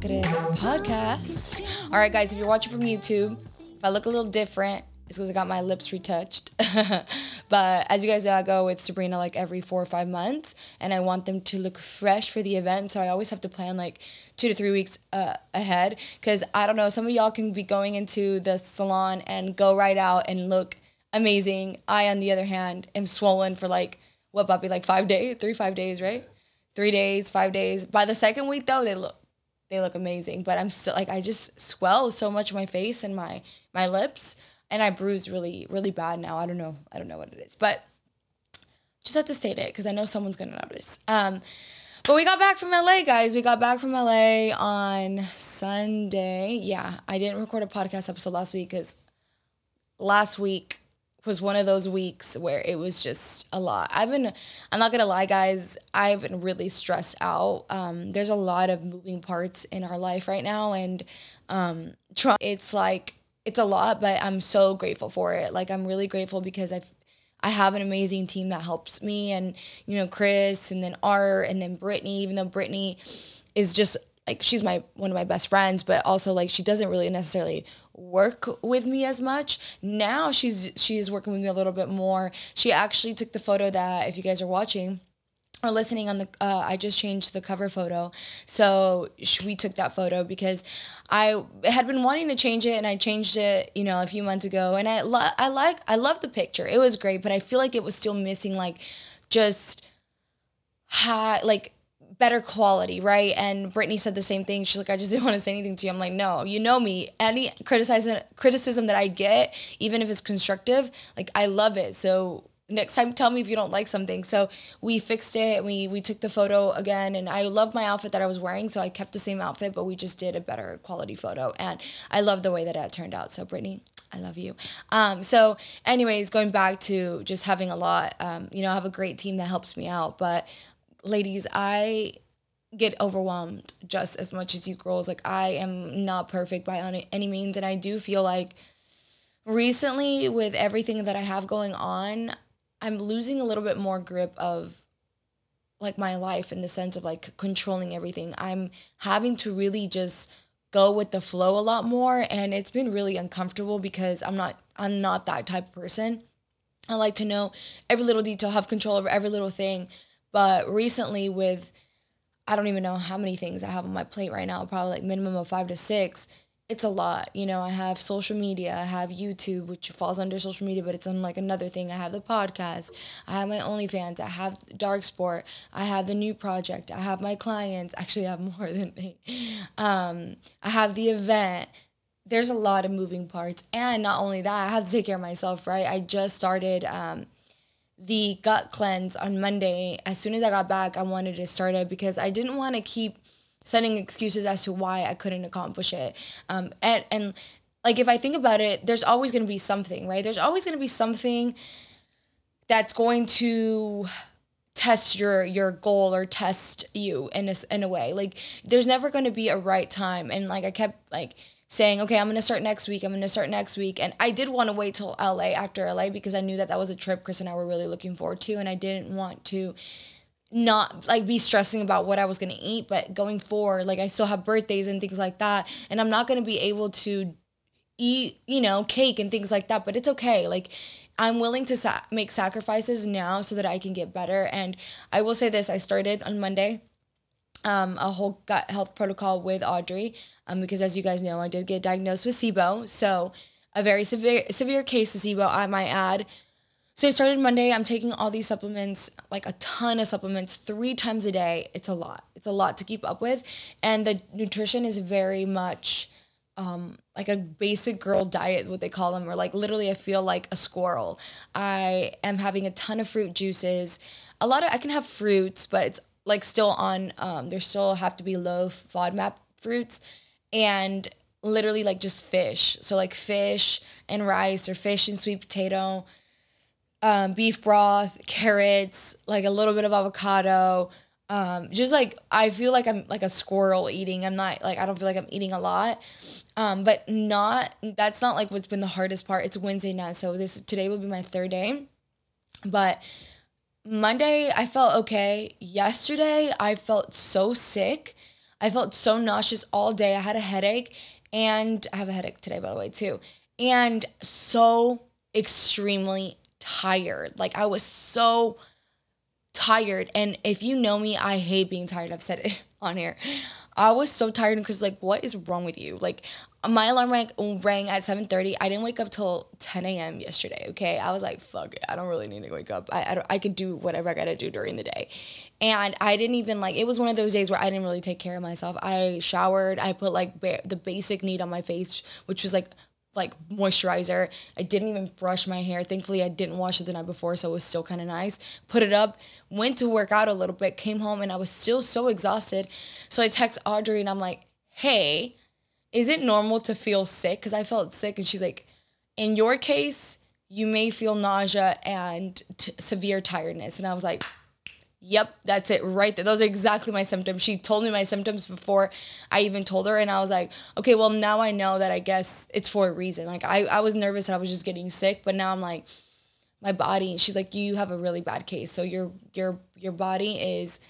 Talkative Podcast. All right, guys, if you're watching from YouTube, if I look a little different, it's because I got my lips retouched. but as you guys know, I go with Sabrina like every four or five months, and I want them to look fresh for the event. So I always have to plan like two to three weeks uh, ahead. Because I don't know, some of y'all can be going into the salon and go right out and look amazing. I, on the other hand, am swollen for like, what, Bobby, like five days, three, five days, right? Three days, five days. By the second week, though, they look they look amazing. But I'm still like I just swell so much my face and my my lips, and I bruise really really bad now. I don't know I don't know what it is, but just have to state it because I know someone's gonna notice. Um, but we got back from LA, guys. We got back from LA on Sunday. Yeah, I didn't record a podcast episode last week because last week was one of those weeks where it was just a lot. I've been, I'm not gonna lie, guys, I've been really stressed out. Um, there's a lot of moving parts in our life right now, and um, it's like it's a lot, but I'm so grateful for it. Like I'm really grateful because I've I have an amazing team that helps me, and you know Chris, and then Art, and then Brittany. Even though Brittany is just like she's my one of my best friends, but also like she doesn't really necessarily work with me as much. Now she's she's working with me a little bit more. She actually took the photo that if you guys are watching or listening on the uh, i just changed the cover photo so we took that photo because i had been wanting to change it and i changed it you know a few months ago and i lo- i like i love the picture it was great but i feel like it was still missing like just high like better quality, right? And Brittany said the same thing. She's like, I just didn't want to say anything to you. I'm like, no, you know me. Any criticism criticism that I get, even if it's constructive, like I love it. So next time tell me if you don't like something. So we fixed it. We we took the photo again and I love my outfit that I was wearing, so I kept the same outfit, but we just did a better quality photo. And I love the way that it turned out. So Brittany, I love you. Um, so anyways, going back to just having a lot, um, you know, I have a great team that helps me out, but ladies, I get overwhelmed just as much as you girls. Like I am not perfect by any means, and I do feel like recently with everything that I have going on, I'm losing a little bit more grip of like my life in the sense of like controlling everything. I'm having to really just go with the flow a lot more and it's been really uncomfortable because I'm not I'm not that type of person. I like to know every little detail, have control over every little thing. But recently, with I don't even know how many things I have on my plate right now, probably like minimum of five to six. It's a lot. You know, I have social media, I have YouTube, which falls under social media, but it's on like another thing. I have the podcast, I have my OnlyFans, I have Dark Sport, I have the new project, I have my clients. Actually, I have more than me. Um, I have the event. There's a lot of moving parts. And not only that, I have to take care of myself, right? I just started. Um, the gut cleanse on Monday. As soon as I got back, I wanted to start it because I didn't want to keep sending excuses as to why I couldn't accomplish it. Um, and and like if I think about it, there's always going to be something, right? There's always going to be something that's going to test your your goal or test you in a, in a way. Like there's never going to be a right time. And like I kept like saying, okay, I'm to start next week. I'm to start next week. And I did want to wait till LA after LA because I knew that that was a trip Chris and I were really looking forward to. And I didn't want to not like be stressing about what I was to eat. But going forward, like I still have birthdays and things like that. And I'm not to be able to eat, you know, cake and things like that. But it's okay. Like, I'm willing to sa- make sacrifices now so that I can get better. And I will say this I started on Monday um, a whole gut health protocol with Audrey um, because as you guys know, I did get diagnosed with SIBO. So a very severe severe case of SIBO, I might add. So I started Monday. I'm taking all these supplements, like a ton of supplements, three times a day. It's a lot. It's a lot to keep up with, and the nutrition is very much um, like a basic girl diet, what they call them, or like literally, I feel like a squirrel. I am having a ton of fruit juices. A lot of I can have fruits, but it's like still on. Um, there still have to be low FODMAP fruits and literally like just fish. So like fish and rice or fish and sweet potato, um, beef broth, carrots, like a little bit of avocado. Um, just like I feel like I'm like a squirrel eating. I'm not like I don't feel like I'm eating a lot. Um, but not that's not like what's been the hardest part. It's Wednesday now, so this today will be my third day. But Monday I felt okay. Yesterday I felt so sick I felt so nauseous all day. I had a headache and I have a headache today, by the way, too. And so extremely tired. Like I was so tired. And if you know me, I hate being tired. I've said it on here. I was so tired because like, what is wrong with you? Like, my alarm rang, rang at 7.30 i didn't wake up till 10 a.m yesterday okay? I was like fuck it. I don't really need to wake up. I, I, I could do whatever i gotta do during the day. And i didn't even like it was one of those days where i didn't really take care of myself. I showered. I put like ba- the basic need on my face which was like like moisturizer. I didn't even brush my hair. Thankfully, I didn't wash it the night before, so it was still kind of nice. Put it up, went to work out a little bit, came home, and I was still so exhausted. So I text Audrey and I'm like, hey, is it normal to feel sick? Because I felt sick, and she's like, in your case, you may feel nausea and t- severe tiredness. And I was like, Yep, that's it right there. Those are exactly my symptoms. She told me my symptoms before I even told her, and I was like, okay, well now I know that I guess it's for a reason. Like I, I was nervous that I was just getting sick, but now I'm like, my body. She's like, you have a really bad case, so your your your body is.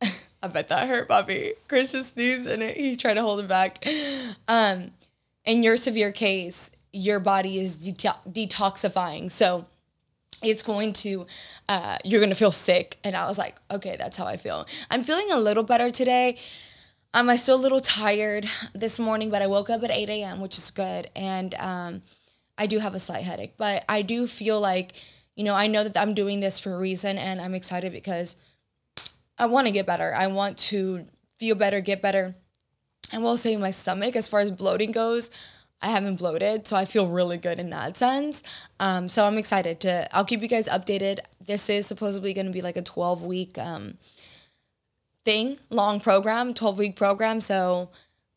I bet that hurt, Bobby. Chris just sneezed and he tried to hold it back. Um, in your severe case, your body is detoxifying, so it's going to uh, you're gonna feel sick. And i was like okay that's how i feel. I'm feeling a little better today. Um, i'm still a little tired this morning but i woke up at 8 a.m which is good. And um, i do have a slight headache but i do feel like you know i know that i'm doing this for a reason and i'm excited because i want to get better. I want to feel better get better. I will say my stomach as far as bloating goes I haven't bloated, so I feel really good in that sense. Um, so I'm excited to. I'll keep you guys updated. This is supposedly going to be like a 12 week um, thing, long program, 12 week program. So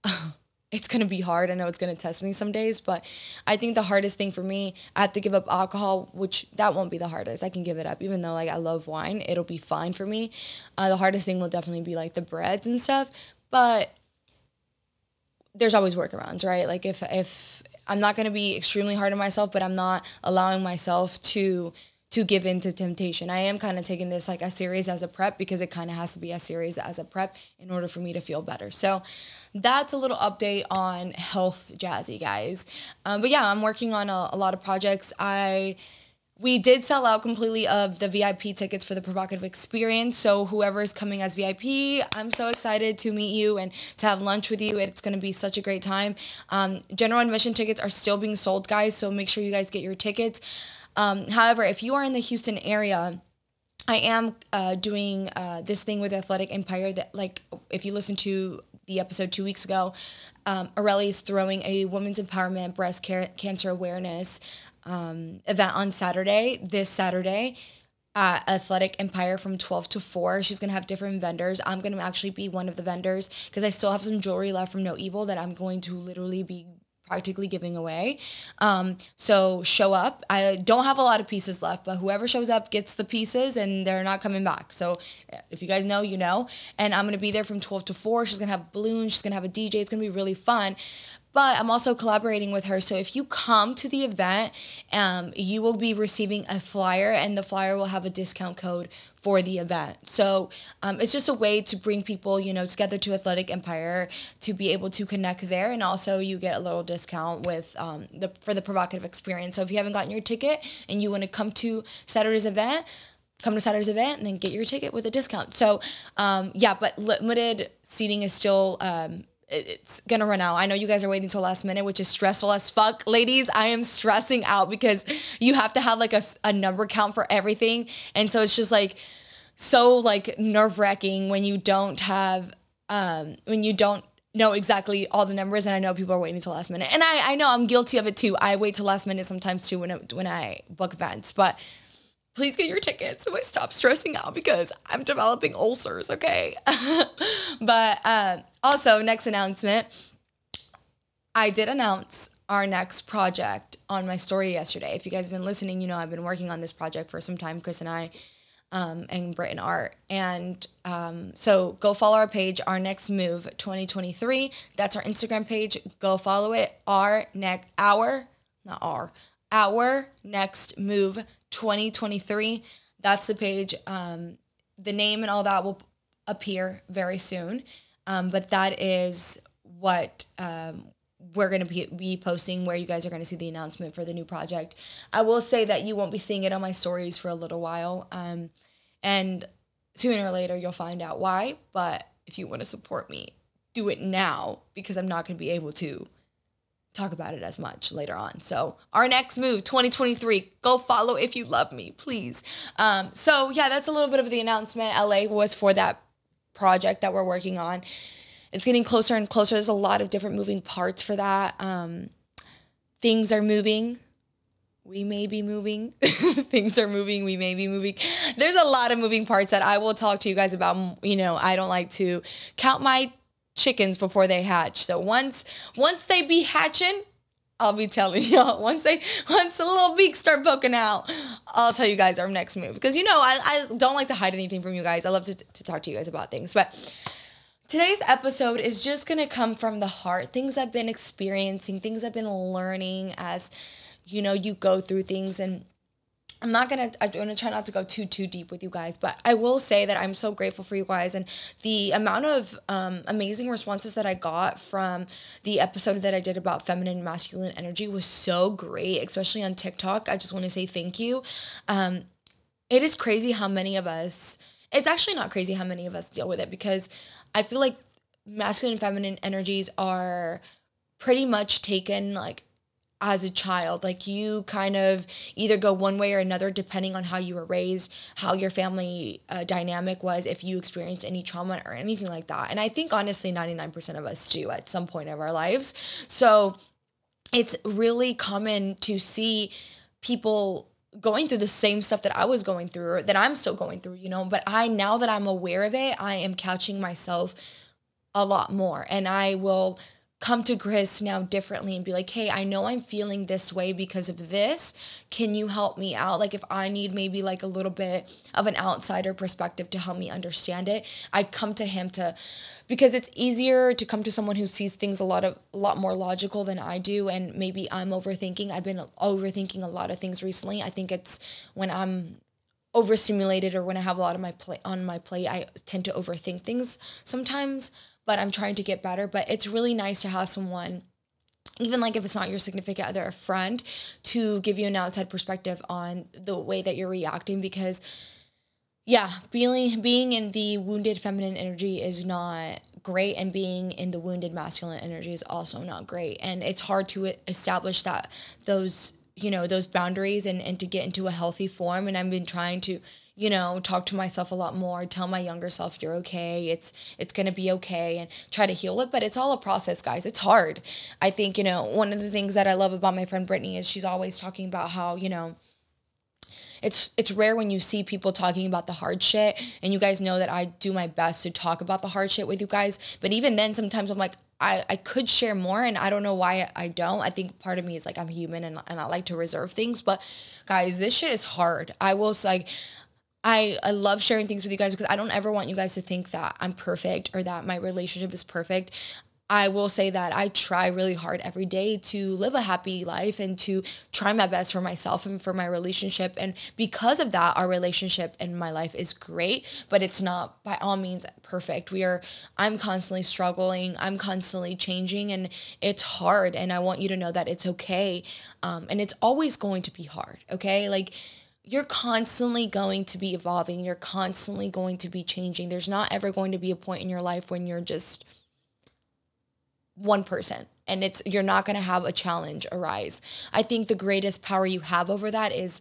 it's going to be hard. I know it's going to test me some days, but I think the hardest thing for me, I have to give up alcohol, which that won't be the hardest. I can give it up, even though like I love wine. It'll be fine for me. Uh, the hardest thing will definitely be like the breads and stuff, but there's always workarounds, right? Like if if I'm not going to be extremely hard on myself, but I'm not allowing myself to to give in to temptation. I am kind of taking this like a series as a prep because it kind of has to be a series as a prep in order for me to feel better. So that's a little update on health jazzy guys. Um, but yeah, I'm working on a, a lot of projects. I we did sell out completely of the VIP tickets for the provocative experience. So whoever is coming as VIP, I'm so excited to meet you and to have lunch with you. It's going to be such a great time. Um, general admission tickets are still being sold, guys. So make sure you guys get your tickets. Um, however, if you are in the Houston area, I am uh, doing uh, this thing with Athletic Empire that, like, if you listen to the episode two weeks ago, um, is throwing a women's empowerment breast cancer awareness um, event on Saturday, this Saturday at Athletic Empire from 12 to 4. She's going to have different vendors. I'm going to actually be one of the vendors because I still have some jewelry left from No Evil that I'm going to literally be practically giving away. Um, so show up. I don't have a lot of pieces left, but whoever shows up gets the pieces and they're not coming back. So if you guys know, you know. And I'm gonna be there from 12 to 4. She's gonna have balloons, she's gonna have a DJ, it's gonna be really fun but I'm also collaborating with her. So if you come to the event, um, you will be receiving a flyer, and the flyer will have a discount code for the event. So um, it's just a way to bring people, you know, together to Athletic Empire to be able to connect there, and also you get a little discount with um, the for the provocative experience. So if you haven't gotten your ticket and you want to come to Saturday's event come to Saturday's event and then get your ticket with a discount. So, um, yeah, but limited seating is still um, it's gonna run out. I know you guys are waiting till last minute, which is stressful as fuck. Ladies, I am stressing out because you have to have like a, a number count for everything. And so it's just like so like nerve wracking when you don't have um when you don't know exactly all the numbers and I know people are waiting till last minute. And I, I know I'm guilty of it too. I wait till last minute sometimes too when it, when I book events. But please get your tickets so I stop stressing out because I'm developing ulcers, okay? but uh, also, next announcement I did announce our next project on my story yesterday. If you guys have been listening, you know I've been working on this project for some time, Chris and I. Um, and Britain Art. And um, so go follow our page, Our Next Move 2023. That's our Instagram page. Go follow it. Our next, our, not our, our next move 2023. That's the page. Um, the name and all that will appear very soon. Um, but that is what um, we're going to be, be posting where you guys are going to see the announcement for the new project. I will say that you won't be seeing it on my stories for a little while. Um, and sooner or later, you'll find out why. But if you want to support me, do it now because I'm not going to be able to talk about it as much later on. So our next move, 2023, go follow if you love me, please. Um, so yeah, that's a little bit of the announcement. LA was for that project that we're working on. It's getting closer and closer. There's a lot of different moving parts for that. Um, things are moving. We may be moving. things are moving. We may be moving. There's a lot of moving parts that I will talk to you guys about. You know, I don't like to count my chickens before they hatch. So once once they be hatching, I'll be telling y'all. Once they once the little beaks start poking out, I'll tell you guys our next move. Because you know, I, I don't like to hide anything from you guys. I love to, to talk to you guys about things. But today's episode is just gonna come from the heart. Things I've been experiencing, things I've been learning as you know, you go through things and I'm not gonna. I'm gonna try not to go too too deep with you guys, but I will say that I'm so grateful for you guys and the amount of um, amazing responses that I got from the episode that I did about feminine and masculine energy was so great, especially on TikTok. I just want to say thank you. Um, it is crazy how many of us. It's actually not crazy how many of us deal with it because I feel like masculine and feminine energies are pretty much taken like as a child. Like you kind of either go one way or another depending on how you were raised, how your family uh, dynamic was, if you experienced any trauma or anything like that. And I think honestly, 99% of us do at some point of our lives. So it's really common to see people going through the same stuff that I was going through, or that I'm still going through, you know. But I, now that I'm aware of it, I am couching myself a lot more and I will come to Chris now differently and be like, hey, I know I'm feeling this way because of this. Can you help me out? Like, if I need maybe like a little bit of an outsider perspective to help me understand it, I come to him to because it's easier to come to someone who sees things a lot of a lot more logical than I do and maybe I'm overthinking. I've been overthinking a lot of things recently. I think it's when I'm overstimulated or when I have a lot of my play on my plate, I tend to overthink things sometimes but I'm trying to get better. But it's really nice to have someone even like if it's not your significant other, a friend, to give you an outside perspective on the way that you're reacting because yeah, being being in the wounded feminine energy is not great and being in the wounded masculine energy is also not great. And it's hard to establish that those, you know, those boundaries and, and to get into a healthy form. And I've been trying to you know talk to myself a lot more tell my younger self you're okay it's it's going to be okay and try to heal it but it's all a process guys it's hard i think you know one of the things that i love about my friend brittany is she's always talking about how you know it's it's rare when you see people talking about the hard shit and you guys know that I do my best to talk about the hard shit with you guys but even then sometimes I'm like I, I could share more and I don't know why I don't. I think part of me is like I'm human and, and I like to reserve things. But guys, this shit is hard. I will like I, I love sharing things with you guys because I don't ever want you guys to think that I'm perfect or that my relationship is perfect. I will say that I try really hard every day to live a happy life and to try my best for myself and for my relationship. And because of that, our relationship and my life is great, but it's not by all means perfect. We are, I'm constantly struggling, I'm constantly changing, and it's hard. And I want you to know that it's okay. Um, and it's always going to be hard, okay? Like, you're constantly going to be evolving. You're constantly going to be changing. There's not ever going to be a point in your life when you're just one person and it's you're not going to have a challenge arise. I think the greatest power you have over that is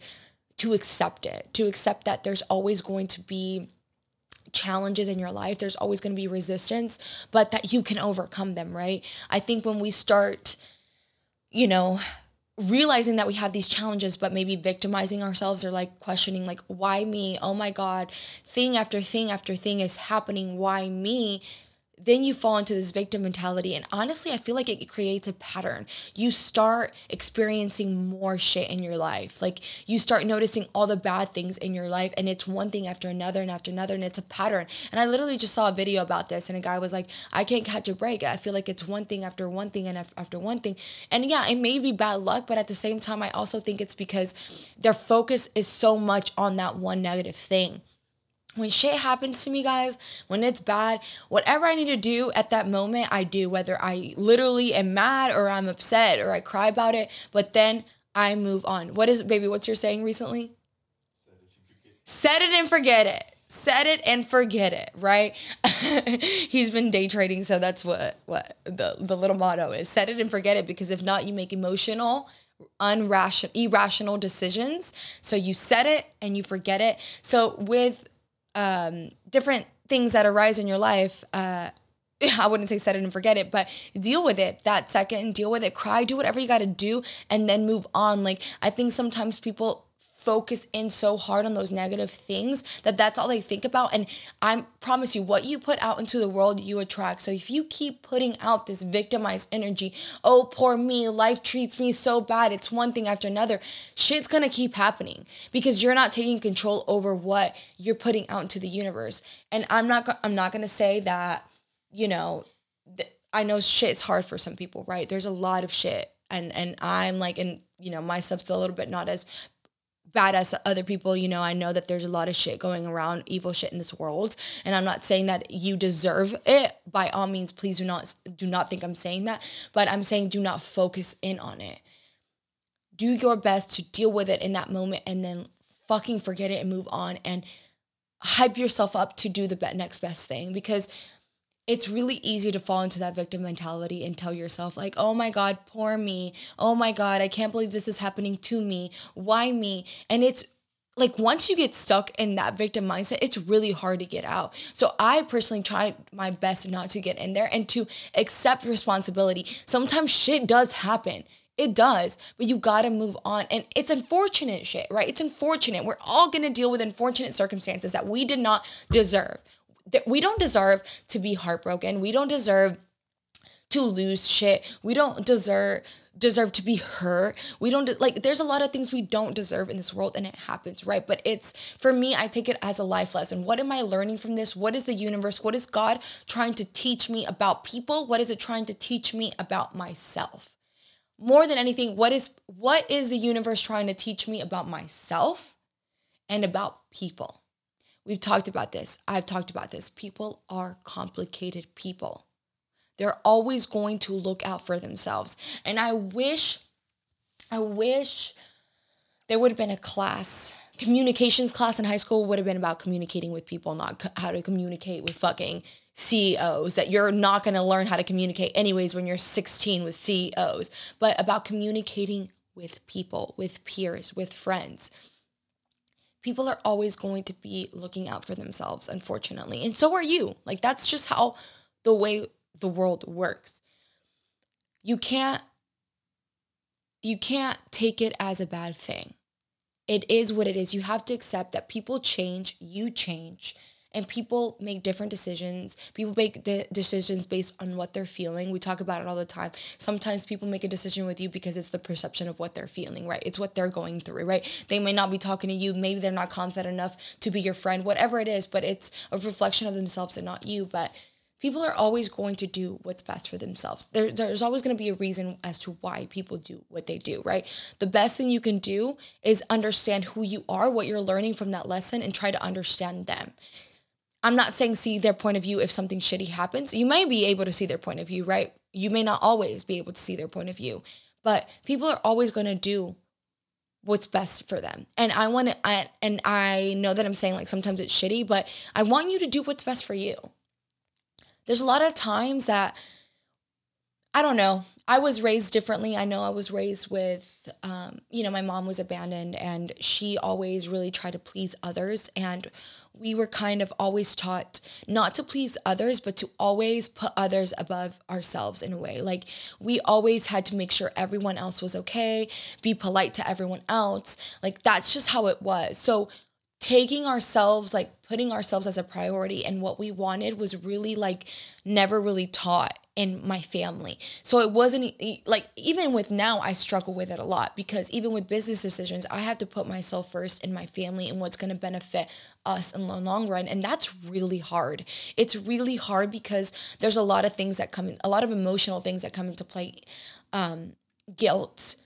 to accept it. To accept that there's always going to be challenges in your life. There's always going to be resistance, but that you can overcome them, right? I think when we start you know, realizing that we have these challenges but maybe victimizing ourselves or like questioning like why me? Oh my god thing after thing after thing is happening. Why me then you fall into this victim mentality. And honestly, I feel like it creates a pattern. You start experiencing more shit in your life. Like you start noticing all the bad things in your life, and it's one thing after another and after another, and it's a pattern. And I literally just saw a video about this, and a guy was like, I can't catch a break. I feel like it's one thing after one thing and after one thing. And yeah, it may be bad luck, but at the same time, I also think it's because their focus is so much on that one negative thing when shit happens to me, guys, when it's bad, whatever I need to do at that moment, I do, whether I literally am mad or I'm upset or I cry about it, but then I move on. What is, baby, what's your saying recently? Set it and forget it. Set it and forget it, right? He's been day trading, so that's what what the, the little motto is. Set it and forget it because if not, you make emotional unrational irrational decisions so you set it and you forget it so with um, different things that arise in your life, uh, I wouldn't say set it and forget it, but deal with it that second, deal with it, cry, do whatever you got to do, and then move on. Like, I think sometimes people focus in so hard on those negative things that that's all they think about. And i promise you what you put out into the world you attract. So if you keep putting out this victimized energy oh poor me life treats me so bad it's one thing after another shit's gonna keep happening because you're not taking control over what you're putting out into the universe. And i'm not i'm not gonna say that you know th- i know shit's hard for some people right? There's a lot of shit. And and i'm like and you know my stuff's a little bit not as bad as other people you know i know that there's a lot of shit going around evil shit in this world and i'm not saying that you deserve it. By all means please do not do not think i'm saying that but i'm saying do not focus in on it. Do your best to deal with it in that moment and then fucking forget it and move on and hype yourself up to do the next best thing because it's really easy to fall into that victim mentality and tell yourself like oh my god poor me. Oh my god i can't believe this is happening to me. Why me? And it's like once you get stuck in that victim mindset it's really hard to get out. So i personally try my best not to get in there and to accept responsibility. Sometimes shit does happen. It does, but you gotta move on. And it's unfortunate shit, right? It's unfortunate. We're all gonna deal with unfortunate circumstances that we did not deserve we don't deserve to be heartbroken. We don't deserve to lose shit. We don't deserve deserve to be hurt. We don't like there's a lot of things we don't deserve in this world and it happens, right? But it's for me I take it as a life lesson. What am I learning from this? What is the universe? What is God trying to teach me about people? What is it trying to teach me about myself? More than anything, what is what is the universe trying to teach me about myself and about people? We've talked about this. I've talked about this. People are complicated people. They're always going to look out for themselves. And I wish, I wish there would have been a class, communications class in high school would have been about communicating with people, not how to communicate with fucking CEOs, that you're not going to learn how to communicate anyways when you're 16 with CEOs, but about communicating with people, with peers, with friends people are always going to be looking out for themselves, unfortunately. And so are you. Like, that's just how the way the world works. You can't you can't take it as a bad thing. It is what it is. You have to accept that people change, you change, and people make different decisions. People make de- decisions based on what they're feeling. We talk about it all the time. Sometimes people make a decision with you because it's the perception of what they're feeling, right? It's what they're going through, right? They may not be talking to you. Maybe they're not confident enough to be your friend, whatever it is, but it's a reflection of themselves and not you. But people are always going to do what's best for themselves. There, there's always going to be a reason as to why people do what they do, right? The best thing you can do is understand who you are, what you're learning from that lesson, and try to understand them. I'm not saying see their point of view if something shitty happens. You may be able to see their point of view, right? You may not always be able to see their point of view, but people are always going to do what's best for them. And I want to, and I know that I'm saying like sometimes it's shitty, but I want you to do what's best for you. There's a lot of times that, I don't know, I was raised differently. I know I was raised with, um, you know, my mom was abandoned and she always really tried to please others. And we were kind of always taught not to please others, but to always put others above ourselves in a way. Like we always had to make sure everyone else was okay, be polite to everyone else. Like that's just how it was. So taking ourselves, like putting ourselves as a priority and what we wanted was really like never really taught in my family. So it wasn't like even with now I struggle with it a lot because even with business decisions I have to put myself first in my family and what's going to benefit us in the long run and that's really hard. It's really hard because there's a lot of things that come in a lot of emotional things that come into play um guilt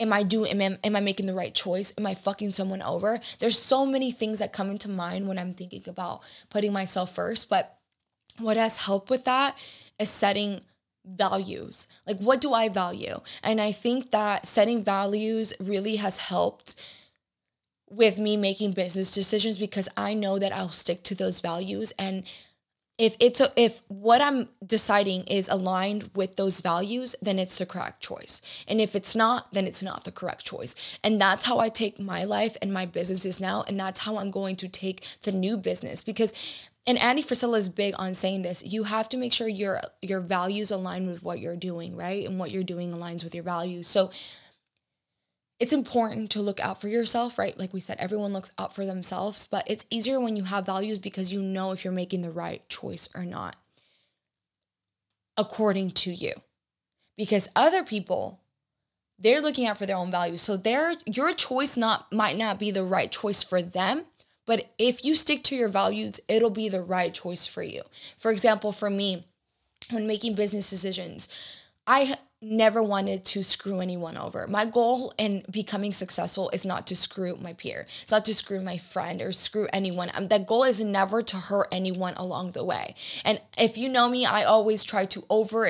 am I doing am I, am I making the right choice? Am I fucking someone over? There's so many things that come into mind when I'm thinking about putting myself first, but what has helped with that is setting values. Like what do I value? And I think that setting values really has helped with me making business decisions because I know that I'll stick to those values and if it's a, if what I'm deciding is aligned with those values, then it's the correct choice. And if it's not, then it's not the correct choice. And that's how I take my life and my businesses now. And that's how I'm going to take the new business because and Andy Frisella is big on saying this. You have to make sure your your values align with what you're doing, right? And what you're doing aligns with your values. So it's important to look out for yourself, right? Like we said, everyone looks out for themselves, but it's easier when you have values because you know if you're making the right choice or not according to you. Because other people, they're looking out for their own values. So their your choice not might not be the right choice for them, but if you stick to your values, it'll be the right choice for you. For example, for me, when making business decisions, I never wanted to screw anyone over. My goal in becoming successful is not to screw my peer. It's not to screw my friend or screw anyone. Um, the goal is never to hurt anyone along the way. And if you know me, I always try to over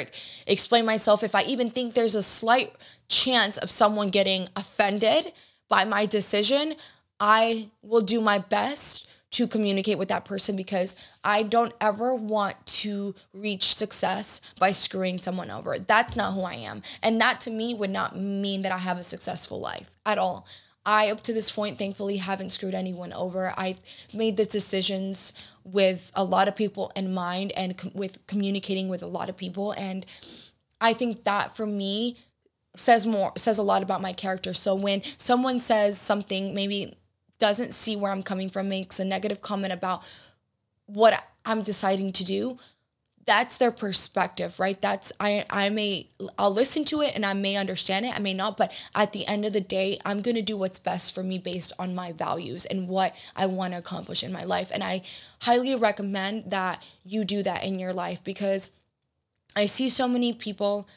explain myself. If I even think there's a slight chance of someone getting offended by my decision, I will do my best to communicate with that person because I don't ever want to reach success by screwing someone over. That's not who I am. And that to me would not mean that I have a successful life at all. I, up to this point, thankfully haven't screwed anyone over. I've made the decisions with a lot of people in mind and com- with communicating with a lot of people. And I think that for me says more, says a lot about my character. So when someone says something, maybe doesn't see where I'm coming from, makes a negative comment about what I'm deciding to do, that's their perspective, right? That's I I may I'll listen to it and I may understand it, I may not, but at the end of the day, I'm going to do what's best for me based on my values and what I want to accomplish in my life. And I highly recommend that you do that in your life because I see so many people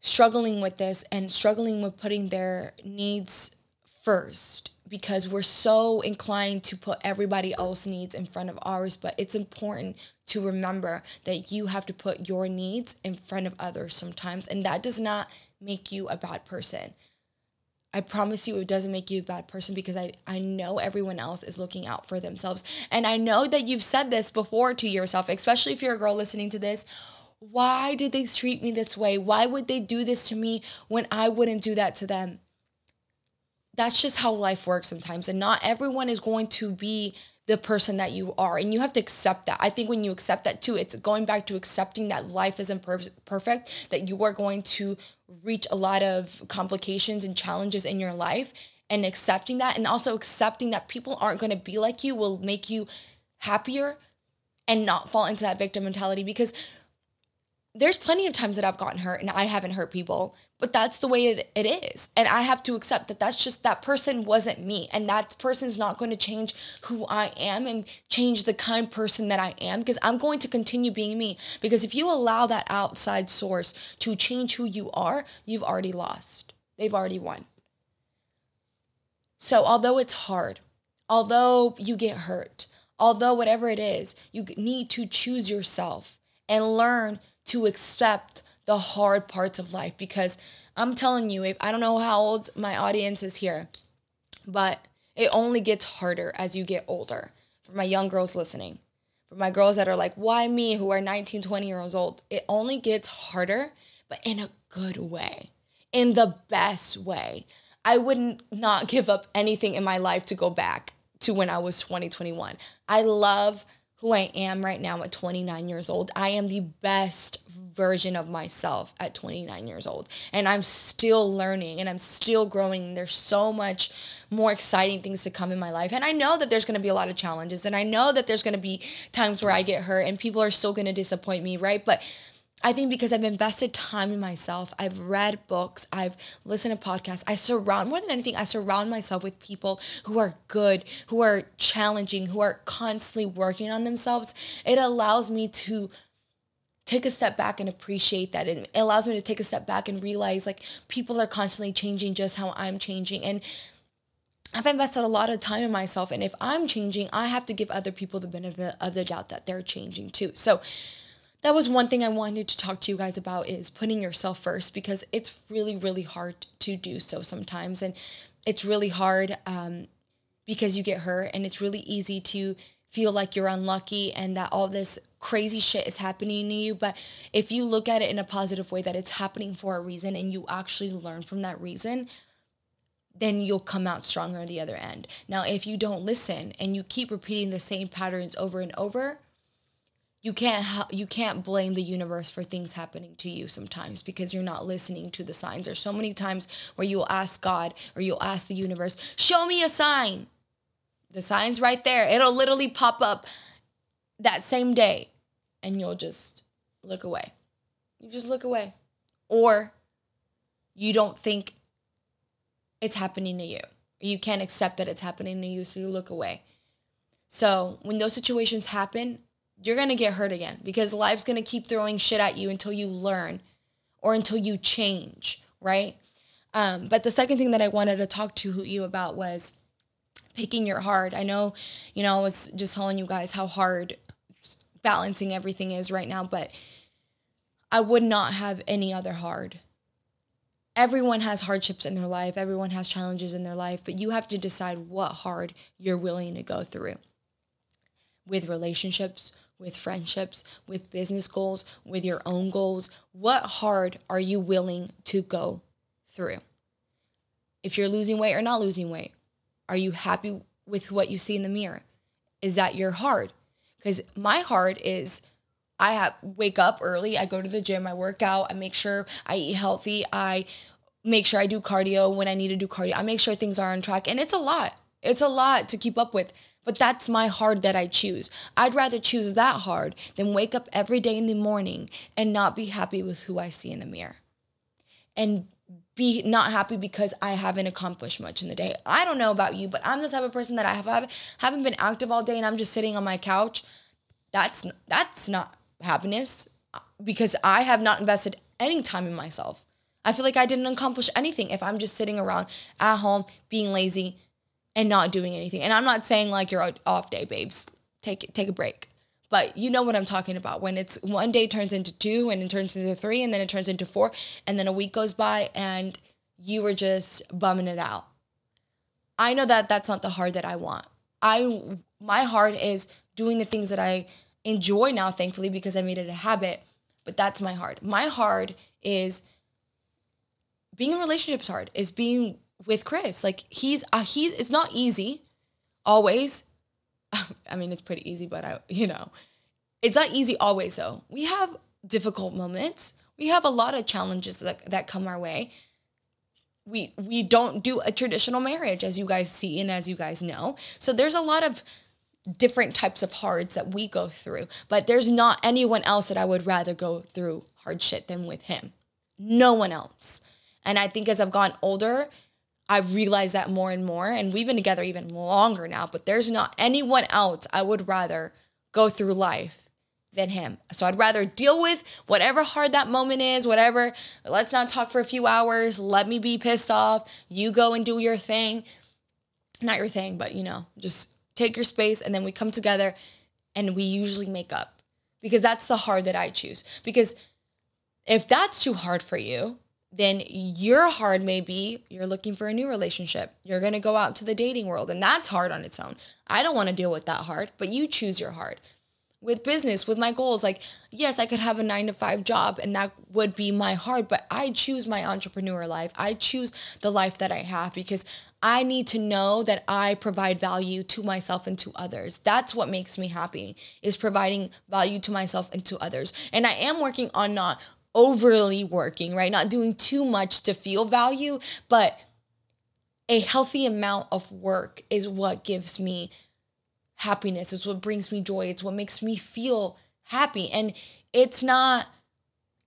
struggling with this and struggling with putting their needs first because we're so inclined to put everybody else's needs in front of ours but it's important to remember that you have to put your needs in front of others sometimes and that does not make you a bad person I promise you it doesn't make you a bad person because I, I know everyone else is looking out for themselves. And I know that you've said this before to yourself, especially if you're a girl listening to this. Why did they treat me this way? Why would they do this to me when I wouldn't do that to them? That's just how life works sometimes. And not everyone is going to be the person that you are. And you have to accept that. I think when you accept that too, it's going back to accepting that life isn't per- perfect, that you are going to reach a lot of complications and challenges in your life and accepting that. And also accepting that people aren't going to be like you will make you happier and not fall into that victim mentality because there's plenty of times that I've gotten hurt and I haven't hurt people but that's the way it, it is. And i have to accept that that's just that person wasn't me. And that person's not going to change who i am and change the kind person that i am because i'm going to continue being me. Because if you allow that outside source to change who you are you've already lost. They've already won. So although it's hard although you get hurt although whatever it is you need to choose yourself and learn to accept the hard parts of life because I'm telling you, I don't know how old my audience is here, but it only gets harder as you get older. For my young girls listening, for my girls that are like, why me, who are 19, 20 years old, it only gets harder, but in a good way, in the best way. I would not give up anything in my life to go back to when I was 20, 21. I love who I am right now at 29 years old. I am the best version of myself at 29 years old. And I'm still learning and I'm still growing. There's so much more exciting things to come in my life. And I know that there's going to be a lot of challenges and I know that there's going to be times where I get hurt and people are still going to disappoint me, right? But I think because I've invested time in myself, I've read books, I've listened to podcasts, I surround, more than anything, I surround myself with people who are good, who are challenging, who are constantly working on themselves. It allows me to take a step back and appreciate that. It allows me to take a step back and realize like people are constantly changing just how I'm changing. And I've invested a lot of time in myself. And if I'm changing, I have to give other people the benefit of the doubt that they're changing too. So that was one thing I wanted to talk to you guys about is putting yourself first because it's really, really hard to do so sometimes. And it's really hard um, because you get hurt and it's really easy to feel like you're unlucky and that all this crazy shit is happening to you. But if you look at it in a positive way, that it's happening for a reason and you actually learn from that reason, then you'll come out stronger on the other end. Now, if you don't listen and you keep repeating the same patterns over and over, you can't ha- you can't blame the universe for things happening to you sometimes because you're not listening to the signs. There's so many times where you'll ask God or you'll ask the universe, "Show me a sign." The sign's right there. It'll literally pop up that same day and you'll just look away. You just look away. Or you don't think it's happening to you. You can't accept that it's happening to you, so you look away. So when those situations happen, you're going to get hurt again because life's going to keep throwing shit at you until you learn or until you change, right? Um, but the second thing that I wanted to talk to you about was picking your heart. I know, you know, I was just telling you guys how hard balancing everything is right now, but I would not have any other hard. Everyone has hardships in their life, everyone has challenges in their life, but you have to decide what hard you're willing to go through with relationships, with friendships, with business goals, with your own goals. What hard are you willing to go through? If you're losing weight or not losing weight, are you happy with what you see in the mirror? Is that your hard? because my heart is I have wake up early, I go to the gym, I work out, I make sure I eat healthy, I make sure I do cardio when I need to do cardio. I make sure things are on track and it's a lot. It's a lot to keep up with. But that's my hard that I choose. I'd rather choose that hard than wake up every day in the morning and not be happy with who I see in the mirror. And be not happy because I haven't accomplished much in the day. I don't know about you, but I'm the type of person that I have haven't been active all day and I'm just sitting on my couch. That's that's not happiness because I have not invested any time in myself. I feel like I didn't accomplish anything if I'm just sitting around at home being lazy and not doing anything. And I'm not saying like you're off day, babes. Take take a break. But you know what I'm talking about when it's one day turns into two and it turns into three and then it turns into four and then a week goes by and you were just bumming it out. I know that that's not the heart that I want. I my heart is doing the things that I enjoy now thankfully because I made it a habit, but that's my heart. My heart is being in relationships hard is being with Chris. Like he's uh, he it's not easy always I mean, it's pretty easy, but I, you know, it's not easy always though. We have difficult moments. We have a lot of challenges that, that come our way. We we don't do a traditional marriage as you guys see and as you guys know. So there's a lot of different types of hards that we go through, but there's not anyone else that I would rather go through hard shit than with him. No one else. And I think as I've gotten older, I've realized that more and more. And we've been together even longer now, but there's not anyone else I would rather go through life than him. So I'd rather deal with whatever hard that moment is, whatever. Let's not talk for a few hours. Let me be pissed off. You go and do your thing. Not your thing, but you know, just take your space. And then we come together and we usually make up because that's the hard that I choose. Because if that's too hard for you, then your hard may be you're looking for a new relationship. You're going to go out to the dating world, and that's hard on its own. I don't want to deal with that hard, but you choose your hard. With business, with my goals, like, yes, I could have a nine to five job and that would be my hard, but I choose my entrepreneur life. I choose the life that I have because I need to know that I provide value to myself and to others. That's what makes me happy is providing value to myself and to others. And I am working on not overly working, right? Not doing too much to feel value, but a healthy amount of work is what gives me happiness. It's what brings me joy. It's what makes me feel happy. And it's not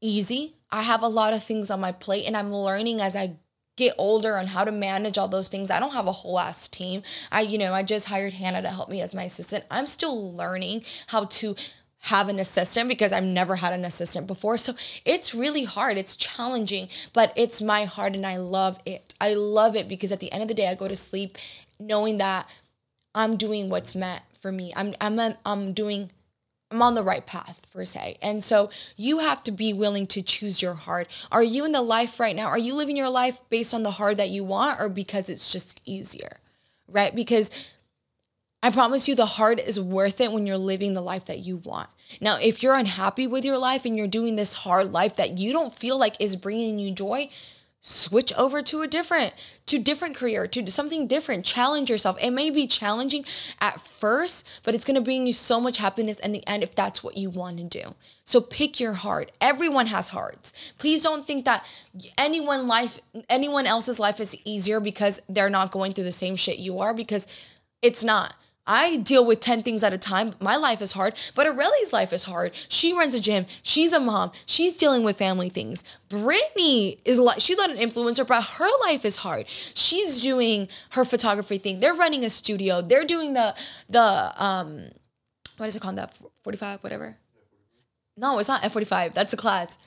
easy. I have a lot of things on my plate and I'm learning as I get older on how to manage all those things. I don't have a whole ass team. I, you know, I just hired Hannah to help me as my assistant. I'm still learning how to have an assistant because I've never had an assistant before. So it's really hard. It's challenging, but it's my heart and I love it. I love it because at the end of the day, I go to sleep knowing that I'm doing what's meant for me. I'm I'm I'm doing I'm on the right path per se. And so you have to be willing to choose your heart. Are you in the life right now? Are you living your life based on the heart that you want or because it's just easier? Right? Because I promise you the heart is worth it when you're living the life that you want. Now, if you're unhappy with your life and you're doing this hard life that you don't feel like is bringing you joy, switch over to a different to different career to something different. Challenge yourself. It may be challenging at first but it's going to bring you so much happiness in the end if that's what you want to do. So pick your heart. Everyone has hearts. Please don't think that anyone life anyone else's life is easier because they're not going through the same shit you are because it's not I deal with 10 things at a time. My life is hard, but Aureli's life is hard. She runs a gym. She's a mom. She's dealing with family things. Brittany is like, she's not an influencer, but her life is hard. She's doing her photography thing. They're running a studio. They're doing the, the, um, what is it called? That 45, whatever. No, it's not F45. That's a class.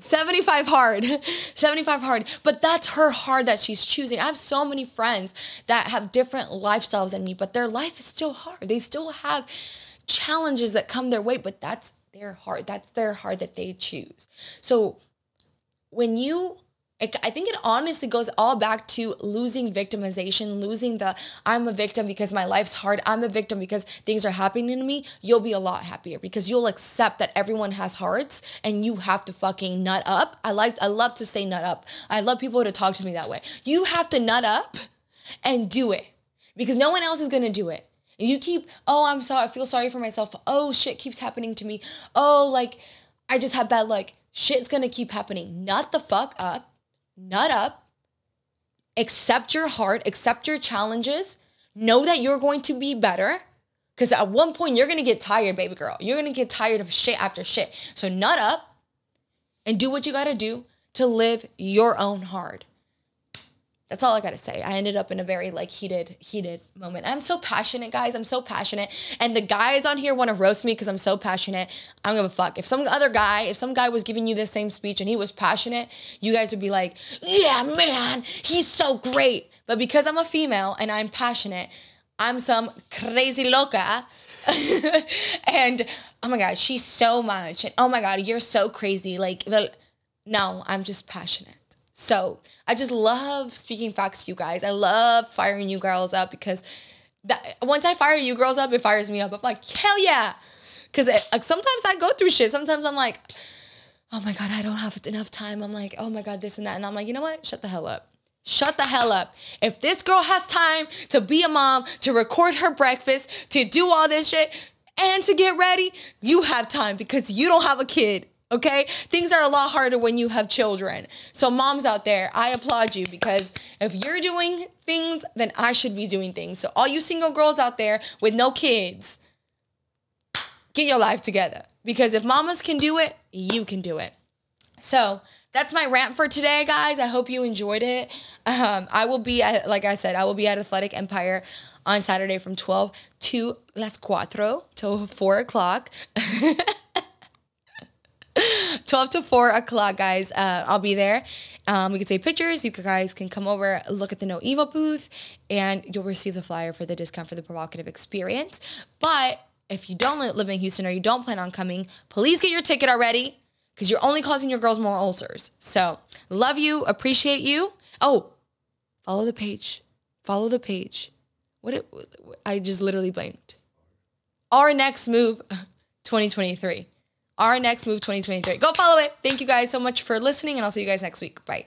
75 hard. 75 hard. But that's her hard that she's choosing. I have so many friends that have different lifestyles than me but their life is still hard. They still have challenges that come their way but that's their heart. That's their heart that they choose. So when you I think it honestly goes all back to losing victimization, losing the I'm a victim because my life's hard. I'm a victim because things are happening to me. You'll be a lot happier because you'll accept that everyone has hearts and you have to fucking nut up. I like I love to say nut up. I love people to talk to me that way. You have to nut up and do it because no one else is going to do it. You keep, "Oh, I'm sorry. I feel sorry for myself. Oh, shit keeps happening to me. Oh, like I just have bad luck." Shit's going to keep happening. Nut the fuck up nut up, accept your heart, accept your challenges, know that you're going to be better. Because at one point, you're going to get tired, baby girl. You're going to get tired of shit after shit. So, nut up and do what you got to do to live your own hard. That's all I gotta say. I ended up in a very like heated, heated moment. I'm so passionate, guys. I'm so passionate. And the guys on here want to roast me because I'm so passionate. I'm gonna fuck. If some other guy, if some guy was giving you the same speech and he was passionate, you guys would be like, yeah, man, he's so great. But because I'm a female and I'm passionate, I'm some crazy loca. and oh my god, she's so much. And oh my god, you're so crazy. Like, no, I'm just passionate. So I just love speaking facts to you guys. I love firing you girls up because that once I fire you girls up, it fires me up. I'm like, hell yeah. Cause it, like sometimes I go through shit. Sometimes I'm like, oh my God, I don't have enough time. I'm like, oh my God, this and that. And I'm like, you know what? Shut the hell up. Shut the hell up. If this girl has time to be a mom, to record her breakfast, to do all this shit, and to get ready, you have time because you don't have a kid. Okay? Things are a lot harder when you have children. So, moms out there, I applaud you because if you're doing things, then I should be doing things. So, all you single girls out there with no kids, get your life together because if mamas can do it, you can do it. So, that's my rant for today, guys. I hope you enjoyed it. Um, I will be at, like I said, I will be at Athletic Empire on Saturday from 12 to las cuatro till 4 o'clock. 12 to 4 o'clock, guys. Uh, I'll be there. Um, we can take pictures. You guys can come over, look at the No Evil booth, and you'll receive the flyer for the discount for the provocative experience. But if you don't live in Houston or you don't plan on coming, please get your ticket already because you're only causing your girls more ulcers. So, love you, appreciate you. Oh, follow the page. Follow the page. What it, I just literally blanked. Our next move 2023 our next move 2023. Go follow it. Thank you guys so much for listening, and I'll see you guys next week. Bye.